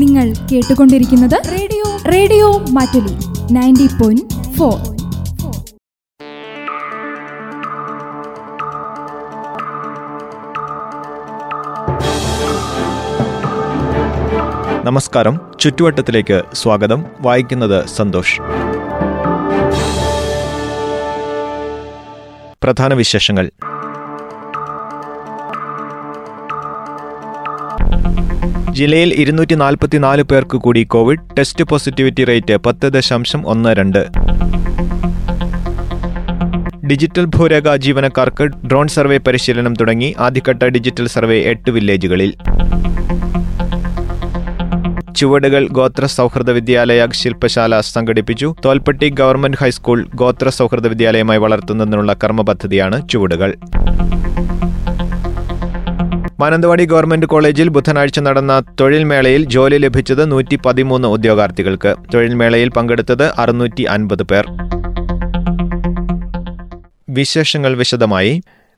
നിങ്ങൾ കേട്ടുകൊണ്ടിരിക്കുന്നത് radio radio Mattoli ninety point four നമസ്കാരം. ചുറ്റുവട്ടത്തിലേക്ക് സ്വാഗതം. വായിക്കുന്നത് സന്തോഷ്. പ്രധാന വിശേഷങ്ങൾ. ജില്ലയിൽ ഇരുന്നൂറ്റി നാൽപ്പത്തിനാല് പേർക്ക് കൂടി കോവിഡ് ടെസ്റ്റ് പോസിറ്റിവിറ്റി റേറ്റ് പത്ത് ദശാംശം ഒന്ന് രണ്ട്. ഡിജിറ്റൽ ഭൂരേഖ ജീവനക്കാർക്ക് ഡ്രോൺ സർവേ പരിശീലനം തുടങ്ങി ആദ്യഘട്ട ഡിജിറ്റൽ സർവേ എട്ട് വില്ലേജുകളിൽ. ചുവടുകൾ ഗോത്ര സൗഹൃദ വിദ്യാലയ ശില്പശാല സംഘടിപ്പിച്ചു. തോൽപ്പട്ടി ഗവൺമെന്റ് ഹൈസ്കൂൾ ഗോത്ര സൗഹൃദ വിദ്യാലയമായി വളർത്തുന്നതിനുള്ള കർമ്മപദ്ധതിയാണ് ചുവടുകൾ. മാനന്തവാടി ഗവൺമെന്റ് കോളേജിൽ ബുധനാഴ്ച നടന്ന തൊഴിൽ മേളയിൽ ജോലി ലഭിച്ചത് നൂറ്റി പതിമൂന്ന് ഉദ്യോഗാർത്ഥികൾക്ക്. തൊഴിൽ മേളയിൽ പങ്കെടുത്തത് അറുന്നൂറ്റി അൻപത് പേർ. വിശേഷങ്ങൾ വിശദമായി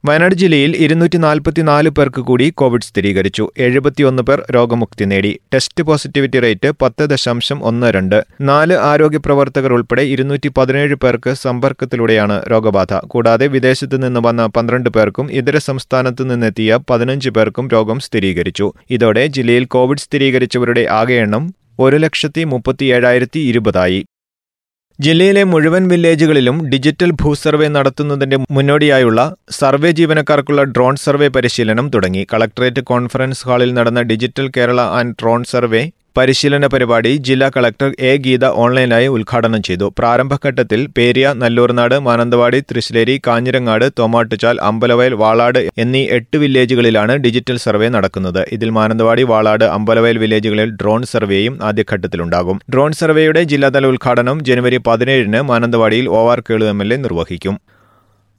വയനാട് ജില്ലയിൽ ഇരുന്നൂറ്റി നാൽപ്പത്തിനാല് പേർക്ക് കൂടി കോവിഡ് സ്ഥിരീകരിച്ചു. എഴുപത്തിയൊന്ന് പേർ രോഗമുക്തി നേടി. ടെസ്റ്റ് പോസിറ്റിവിറ്റി റേറ്റ് പത്ത് ദശാംശം ഒന്ന് രണ്ട്. നാല് ആരോഗ്യ പ്രവർത്തകർ ഉൾപ്പെടെ ഇരുന്നൂറ്റി പതിനേഴ് പേർക്ക് സമ്പർക്കത്തിലൂടെയാണ് രോഗബാധ. കൂടാതെ വിദേശത്ത് നിന്ന് വന്ന പന്ത്രണ്ട് പേർക്കും ഇതര സംസ്ഥാനത്ത് നിന്നെത്തിയ പതിനഞ്ച് പേർക്കും രോഗം സ്ഥിരീകരിച്ചു. ഇതോടെ ജില്ലയിൽ കോവിഡ് സ്ഥിരീകരിച്ചവരുടെ ആകെ എണ്ണം ഒരു ലക്ഷത്തി മുപ്പത്തിയേഴായിരത്തി ഇരുപതായി. ജില്ലയിലെ മുഴുവൻ വില്ലേജുകളിലും ഡിജിറ്റൽ ഭൂസർവേ നടത്തുന്നതിന്റെ മുന്നോടിയായുള്ള സർവേ ജീവനക്കാർക്കുള്ള ഡ്രോൺ സർവേ പരിശീലനം തുടങ്ങി. കളക്ടറേറ്റ് കോൺഫറൻസ് ഹാളിൽ നടന്ന digital Kerala and drone survey പരിശീലന പരിപാടി ജില്ലാ കളക്ടർ എ ഗീത ഓൺലൈനായി ഉദ്ഘാടനം ചെയ്തു. പ്രാരംഭഘട്ടത്തിൽ പേരിയ നല്ലൂർനാട് മാനന്തവാടി തൃശ്ശേരി കാഞ്ഞിരങ്ങാട് തോമാട്ടുചാൽ അമ്പലവയൽ വാളാട് എന്നീ എട്ട് വില്ലേജുകളിലാണ് ഡിജിറ്റൽ സർവേ നടക്കുന്നത്. ഇതിൽ മാനന്തവാടി വാളാട് അമ്പലവയൽ വില്ലേജുകളിൽ ഡ്രോൺ സർവേയും ആദ്യഘട്ടത്തിലുണ്ടാകും. ഡ്രോൺ സർവേയുടെ ജില്ലാതല ഉദ്ഘാടനം ജനുവരി പതിനേഴിന് മാനന്തവാടിയിൽ O R Kelu M L A നിർവഹിക്കും.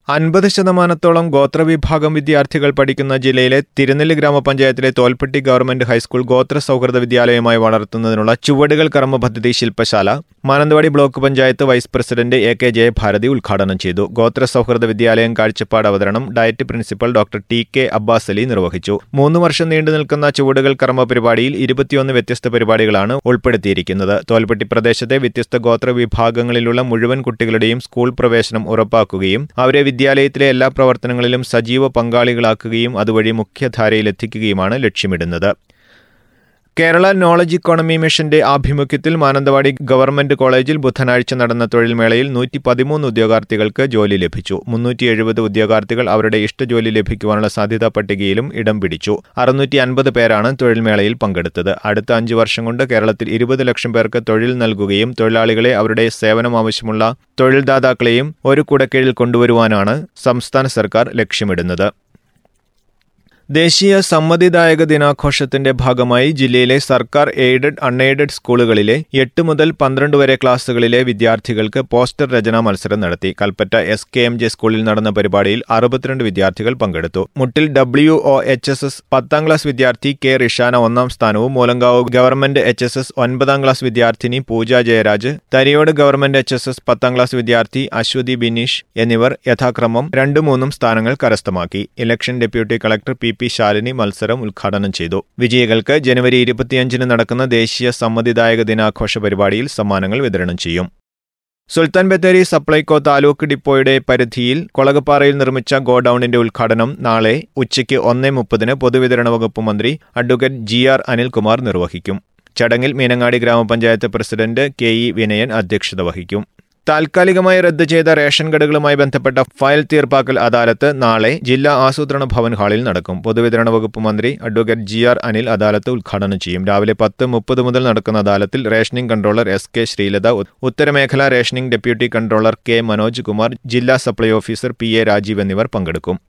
അൻപത് ശതമാനത്തോളം ഗോത്രവിഭാഗം വിദ്യാർത്ഥികൾ പഠിക്കുന്ന ജില്ലയിലെ തിരുനെല്ലി ഗ്രാമപഞ്ചായത്തിലെ തോൽപ്പെട്ടി ഗവൺമെന്റ് ഹൈസ്കൂൾ ഗോത്ര സൗഹൃദ വിദ്യാലയമായി വളർത്തുന്നതിനുള്ള ചുവടുകൾ കർമ്മ പദ്ധതി ശില്പശാല Mananthavady block panchayat vice president A K Jayabharathi ഉദ്ഘാടനം ചെയ്തു. ഗോത്ര സൗഹൃദ വിദ്യാലയം കാഴ്ചപ്പാട് അവതരണം DIET principal doctor T K Abbas Ali നിർവഹിച്ചു. മൂന്ന് വർഷം നീണ്ടു നിൽക്കുന്ന ചുവടുകൾ കർമ്മ പരിപാടിയിൽ ഇരുപത്തിയൊന്ന് വ്യത്യസ്ത പരിപാടികളാണ് ഉൾപ്പെടുത്തിയിരിക്കുന്നത്. തോൽപ്പെട്ടി പ്രദേശത്തെ വ്യത്യസ്ത ഗോത്ര വിഭാഗങ്ങളിലുള്ള മുഴുവൻ കുട്ടികളുടെയും സ്കൂൾ പ്രവേശനം ഉറപ്പാക്കുകയും അവരെ വിദ്യാലയത്തിലെ എല്ലാ പ്രവർത്തനങ്ങളിലും സജീവ പങ്കാളികളാക്കുകയും അതുവഴി മുഖ്യധാരയിലെത്തിക്കുകയുമാണ് ലക്ഷ്യമിടുന്നത്. കേരള നോളജ് ഇക്കോണമി മിഷന്റെ ആഭിമുഖ്യത്തിൽ മാനന്തവാടി ഗവൺമെന്റ് കോളേജിൽ ബുധനാഴ്ച നടന്ന തൊഴിൽമേളയിൽ നൂറ്റി പതിമൂന്ന് ഉദ്യോഗാർത്ഥികൾക്ക് ജോലി ലഭിച്ചു. മുന്നൂറ്റി എഴുപത് ഉദ്യോഗാർത്ഥികൾ അവരുടെ ഇഷ്ടജോലി ലഭിക്കുവാനുള്ള സാധ്യതാ പട്ടികയിലും ഇടം പിടിച്ചു. അറുന്നൂറ്റി അൻപത് പേരാണ് തൊഴിൽമേളയിൽ പങ്കെടുത്തത്. അടുത്ത അഞ്ച് വർഷം കൊണ്ട് കേരളത്തിൽ ഇരുപത് ലക്ഷം പേർക്ക് തൊഴിൽ നൽകുകയും തൊഴിലാളികളെ അവരുടെ സേവനം ആവശ്യമുള്ള തൊഴിൽദാതാക്കളെയും ഒരു കുടക്കീഴിൽ കൊണ്ടുവരുവാനാണ് സംസ്ഥാന സർക്കാർ ലക്ഷ്യമിടുന്നത്. ദേശീയ സമ്മതിദായക ദിനാഘോഷത്തിന്റെ ഭാഗമായി ജില്ലയിലെ സർക്കാർ എയ്ഡഡ് അൺഎയ്ഡഡ് സ്കൂളുകളിലെ എട്ട് മുതൽ പന്ത്രണ്ട് വരെ ക്ലാസുകളിലെ വിദ്യാർത്ഥികൾക്ക് പോസ്റ്റർ രചനാ മത്സരം നടത്തി. Kalpetta S K M J സ്കൂളിൽ നടന്ന പരിപാടിയിൽ അറുപത്തിരണ്ട് വിദ്യാർത്ഥികൾ പങ്കെടുത്തു. Muttil W O H S S പത്താം ക്ലാസ് വിദ്യാർത്ഥി കെ റിഷാന ഒന്നാം സ്ഥാനവും Moolankavu government H S S ഒൻപതാം ക്ലാസ് വിദ്യാർത്ഥിനി Pooja Jayaraj Thariyode government H S S പത്താം ക്ലാസ് വിദ്യാർത്ഥി അശ്വതി ബിനീഷ് എന്നിവർ യഥാക്രമം രണ്ടു മൂന്നും സ്ഥാനങ്ങൾ കരസ്ഥമാക്കി. Election deputy collector P P Shalini മത്സരം ഉദ്ഘാടനം ചെയ്തു. വിജയികൾക്ക് ജനുവരി ഇരുപത്തിയഞ്ചിന് നടക്കുന്ന ദേശീയ സമ്മതിദായക ദിനാഘോഷ പരിപാടിയിൽ സമ്മാനങ്ങൾ വിതരണം ചെയ്യും. സുൽത്താൻ ബത്തേരി സപ്ലൈകോ താലൂക്ക് ഡിപ്പോയുടെ പരിധിയിൽ കൊളകപ്പാറയിൽ നിർമ്മിച്ച ഗോഡൌണിന്റെ ഉദ്ഘാടനം നാളെ ഉച്ചയ്ക്ക് ഒന്നേ മുപ്പതിന് പൊതുവിതരണ വകുപ്പ് മന്ത്രി അഡ്വക്കേറ്റ് ജി ആർ അനിൽകുമാർ നിർവഹിക്കും. ചടങ്ങിൽ മീനങ്ങാടി ഗ്രാമപഞ്ചായത്ത് പ്രസിഡന്റ് കെ ഇ വിനയൻ അധ്യക്ഷത വഹിക്കും. താൽക്കാലികമായി റദ്ദ് ചെയ്ത റേഷൻ കടകളുമായി ബന്ധപ്പെട്ട ഫയൽ തീർപ്പാക്കൽ അദാലത്ത് നാളെ ജില്ലാ ആസൂത്രണ ഭവൻ ഹാളിൽ നടക്കും. പൊതുവിതരണ വകുപ്പ് മന്ത്രി അഡ്വക്കേറ്റ് ജി ആർ അനിൽ അദാലത്ത് ഉദ്ഘാടനം ചെയ്യും. രാവിലെ പത്ത് മുപ്പത് മുതൽ നടക്കുന്ന അദാലത്തിൽ rationing controller S K Sreelatha ഉത്തരമേഖലാ rationing deputy controller K Manoj Kumar ജില്ലാ supply officer P A Rajeev എന്നിവർ പങ്കെടുക്കും.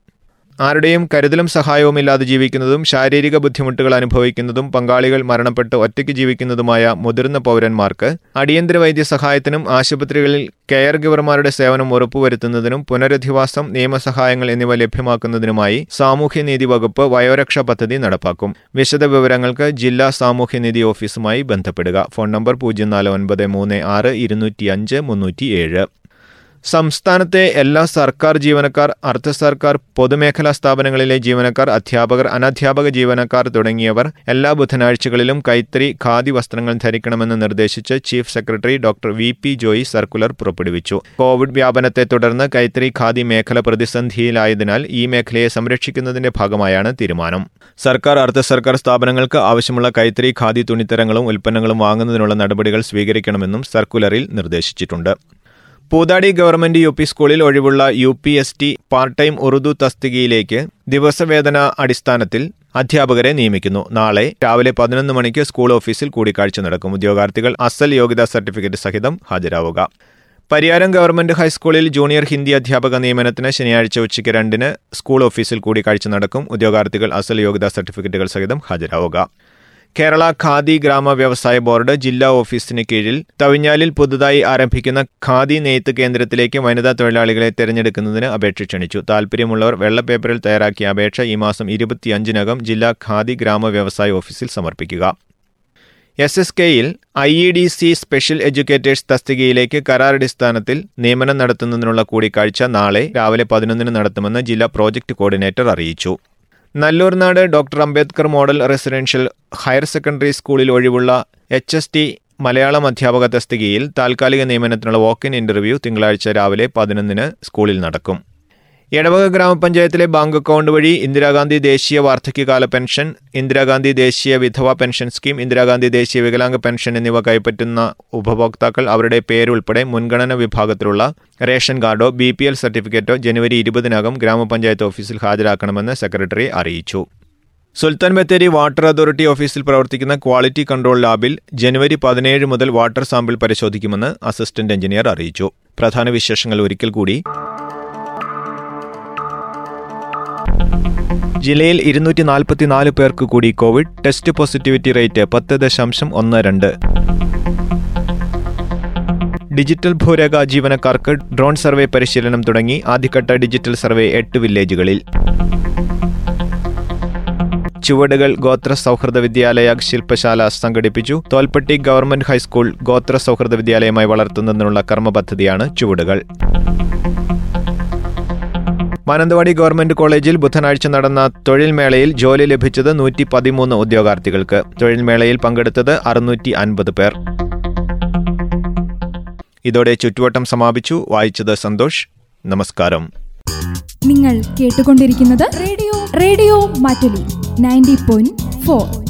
ആരുടെയും കരുതലും സഹായവും ഇല്ലാതെ ജീവിക്കുന്നതും ശാരീരിക ബുദ്ധിമുട്ടുകൾ അനുഭവിക്കുന്നതും പങ്കാളികൾ മരണപ്പെട്ട് ഒറ്റയ്ക്ക് ജീവിക്കുന്നതുമായ മുതിർന്ന പൗരന്മാർക്ക് അടിയന്തര വൈദ്യസഹായത്തിനും ആശുപത്രികളിൽ കെയർ ഗിവർമാരുടെ സേവനം ഉറപ്പുവരുത്തുന്നതിനും പുനരധിവാസം നിയമസഹായങ്ങൾ എന്നിവ ലഭ്യമാക്കുന്നതിനുമായി സാമൂഹ്യനീതി വകുപ്പ് വയോരക്ഷാ പദ്ധതി നടപ്പാക്കും. വിശദ വിവരങ്ങൾക്ക് ജില്ലാ സാമൂഹ്യനീതി ഓഫീസുമായി ബന്ധപ്പെടുക. ഫോൺ നമ്പർ പൂജ്യം നാല് ഒൻപത് മൂന്ന് ആറ് ഇരുന്നൂറ്റി അഞ്ച് മുന്നൂറ്റി ഏഴ് സംസ്ഥാനത്തെ എല്ലാ സർക്കാർ ജീവനക്കാർ അർദ്ധ സർക്കാർ പൊതുമേഖലാ സ്ഥാപനങ്ങളിലെ ജീവനക്കാർ അധ്യാപകർ അനധ്യാപക ജീവനക്കാർ തുടങ്ങിയവർ എല്ലാ ബുധനാഴ്ചകളിലും കൈത്തറി ഖാദി വസ്ത്രങ്ങൾ ധരിക്കണമെന്ന് നിർദ്ദേശിച്ച് chief secretary doctor V P Joy circular പുറപ്പെടുവിച്ചു. കോവിഡ് വ്യാപനത്തെ തുടർന്ന് കൈത്തറി ഖാദി മേഖല പ്രതിസന്ധിയിലായതിനാൽ ഈ മേഖലയെ സംരക്ഷിക്കുന്നതിന്റെ ഭാഗമായാണ് തീരുമാനം. സർക്കാർ അർദ്ധ സർക്കാർ സ്ഥാപനങ്ങൾക്ക് ആവശ്യമുള്ള കൈത്തറി ഖാദി തുണിത്തരങ്ങളും ഉൽപ്പന്നങ്ങളും വാങ്ങുന്നതിനുള്ള നടപടികൾ സ്വീകരിക്കണമെന്നും സർക്കുലറിൽ നിർദ്ദേശിച്ചിട്ടുണ്ട്. പൂതാടി ഗവൺമെന്റ് യു പി സ്കൂളിൽ ഒഴിവുള്ള U P S T part time Urdu തസ്തികയിലേക്ക് ദിവസവേതന അടിസ്ഥാനത്തിൽ അധ്യാപകരെ നിയമിക്കുന്നു. നാളെ രാവിലെ പതിനൊന്ന് മണിക്ക് സ്കൂൾ ഓഫീസിൽ കൂടിക്കാഴ്ച നടക്കും. ഉദ്യോഗാർത്ഥികൾ അസൽ യോഗ്യതാ സർട്ടിഫിക്കറ്റ് സഹിതം ഹാജരാവുക. പരിയാരം ഗവൺമെന്റ് ഹൈസ്കൂളിൽ ജൂനിയർ ഹിന്ദി അധ്യാപക നിയമനത്തിന് ശനിയാഴ്ച ഉച്ചയ്ക്ക് രണ്ടിന് സ്കൂൾ ഓഫീസിൽ കൂടിക്കാഴ്ച നടക്കും. ഉദ്യോഗാർത്ഥികൾ അസൽ യോഗ്യതാ സർട്ടിഫിക്കറ്റുകൾ സഹിതം ഹാജരാവുക. കേരള ഖാദി ഗ്രാമ വ്യവസായ ബോർഡ് ജില്ലാ ഓഫീസിന് കീഴിൽ തവിഞ്ഞാലിൽ പുതുതായി ആരംഭിക്കുന്ന ഖാദി നെയ്ത്ത് കേന്ദ്രത്തിലേക്ക് വനിതാ തൊഴിലാളികളെ തിരഞ്ഞെടുക്കുന്നതിന് അപേക്ഷ ക്ഷണിച്ചു. താൽപ്പര്യമുള്ളവർ വെള്ളപ്പേപ്പറിൽ തയ്യാറാക്കിയ അപേക്ഷ ഈ മാസം ഇരുപത്തിയഞ്ചിനകം ജില്ലാ ഖാദി ഗ്രാമ വ്യവസായ ഓഫീസിൽ സമർപ്പിക്കുക. എസ് എസ് കെയിൽ I E D C special educators തസ്തികയിലേക്ക് കരാറടിസ്ഥാനത്തിൽ നിയമനം നടത്തുന്നതിനുള്ള കൂടിക്കാഴ്ച നാളെ രാവിലെ പതിനൊന്നിന് നടത്തുമെന്ന് ജില്ലാ പ്രോജക്ട് കോർഡിനേറ്റർ അറിയിച്ചു. Nalloornad doctor Ambedkar model residential higher secondary സ്കൂളിൽ ഒഴിവുള്ള എച്ച് എസ് ടി മലയാളം അധ്യാപക തസ്തികയിൽ താൽക്കാലിക നിയമനത്തിനുള്ള വോക്ക് ഇൻ ഇന്റർവ്യൂ തിങ്കളാഴ്ച രാവിലെ പതിനൊന്നിന് സ്കൂളിൽ നടക്കും. എടവക ഗ്രാമപഞ്ചായത്തിലെ ബാങ്ക് അക്കൗണ്ട് വഴി ഇന്ദിരാഗാന്ധി ദേശീയ വാർദ്ധക്യകാല പെൻഷൻ ഇന്ദിരാഗാന്ധി ദേശീയ വിധവ പെൻഷൻ സ്കീം ഇന്ദിരാഗാന്ധി ദേശീയ വികലാംഗ പെൻഷൻ എന്നിവ കൈപ്പറ്റുന്ന ഉപഭോക്താക്കൾ അവരുടെ പേരുൾപ്പെടെ മുൻഗണന വിഭാഗത്തിലുള്ള റേഷൻ കാർഡോ ബി പി എൽ സർട്ടിഫിക്കറ്റോ ജനുവരി ഇരുപതിനകം ഗ്രാമപഞ്ചായത്ത് ഓഫീസിൽ ഹാജരാക്കണമെന്ന് സെക്രട്ടറി അറിയിച്ചു. സുൽത്താൻ ബത്തേരി വാട്ടർ അതോറിറ്റി ഓഫീസിൽ പ്രവർത്തിക്കുന്ന ക്വാളിറ്റി കൺട്രോൾ ലാബിൽ ജനുവരി പതിനേഴ് മുതൽ വാട്ടർ സാമ്പിൾ പരിശോധിക്കുമെന്ന് അസിസ്റ്റന്റ് എഞ്ചിനീയർ അറിയിച്ചു. പ്രധാന വിശേഷങ്ങൾ ഒരിക്കൽ കൂടി ജില്ലയിൽ ഇരുന്നൂറ്റി നാൽപ്പത്തിനാല് പേർക്ക് കൂടി കോവിഡ് ടെസ്റ്റ് പോസിറ്റിവിറ്റി റേറ്റ് പത്ത് ദശാംശം ഒന്ന് രണ്ട്. ഡിജിറ്റൽ ഭൂരേഖ ജീവനക്കാർക്ക് ഡ്രോൺ സർവേ പരിശീലനം തുടങ്ങി ആദ്യഘട്ട ഡിജിറ്റൽ സർവേ എട്ട് വില്ലേജുകളിൽ. ചുവടുകൾ ഗോത്ര സൗഹൃദ വിദ്യാലയ ശില്പശാല സംഘടിപ്പിച്ചു. തോൽപ്പെട്ടി ഗവൺമെന്റ് ഹൈസ്കൂൾ ഗോത്ര സൗഹൃദ വിദ്യാലയമായി വളർത്തുന്നതിനുള്ള കർമ്മ പദ്ധതിയാണ് ചുവടുകൾ. മാനന്തവാടി ഗവൺമെന്റ് കോളേജിൽ ബുധനാഴ്ച നടന്ന തൊഴിൽ മേളയിൽ ജോലി ലഭിച്ചത് നൂറ്റി പതിമൂന്ന് ഉദ്യോഗാർത്ഥികൾക്ക്. തൊഴിൽ മേളയിൽ പങ്കെടുത്തത് അറുന്നൂറ്റി അൻപത് പേർ. ഇതോടെ ചുറ്റുവട്ടം സമാപിച്ചു. വായിച്ചത് സന്തോഷ്. നമസ്കാരം. നിങ്ങൾ കേട്ടുകൊണ്ടിരിക്കുന്നത് radio. Radio Mattoli. Ninety point four.